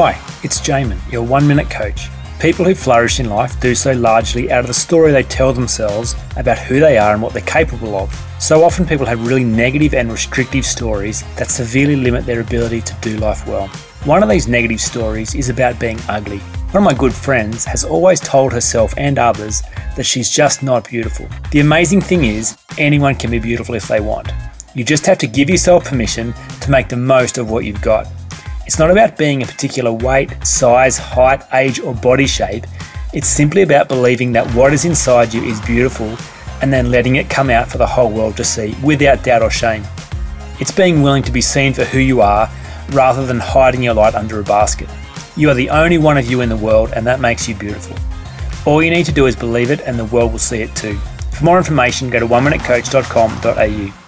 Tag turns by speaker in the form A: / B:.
A: Hi, it's Jamin, your one minute coach. People who flourish in life do so largely out of the story they tell themselves about who they are and what they're capable of. So often, people have really negative and restrictive stories that severely limit their ability to do life well. One of these negative stories is about being ugly. One of my good friends has always told herself and others that she's just not beautiful. The amazing thing is, anyone can be beautiful if they want. You just have to give yourself permission to make the most of what you've got. It's not about being a particular weight, size, height, age, or body shape. It's simply about believing that what is inside you is beautiful and then letting it come out for the whole world to see without doubt or shame. It's being willing to be seen for who you are rather than hiding your light under a basket. You are the only one of you in the world, and that makes you beautiful. All you need to do is believe it, and the world will see it too. For more information, go to oneminutecoach.com.au.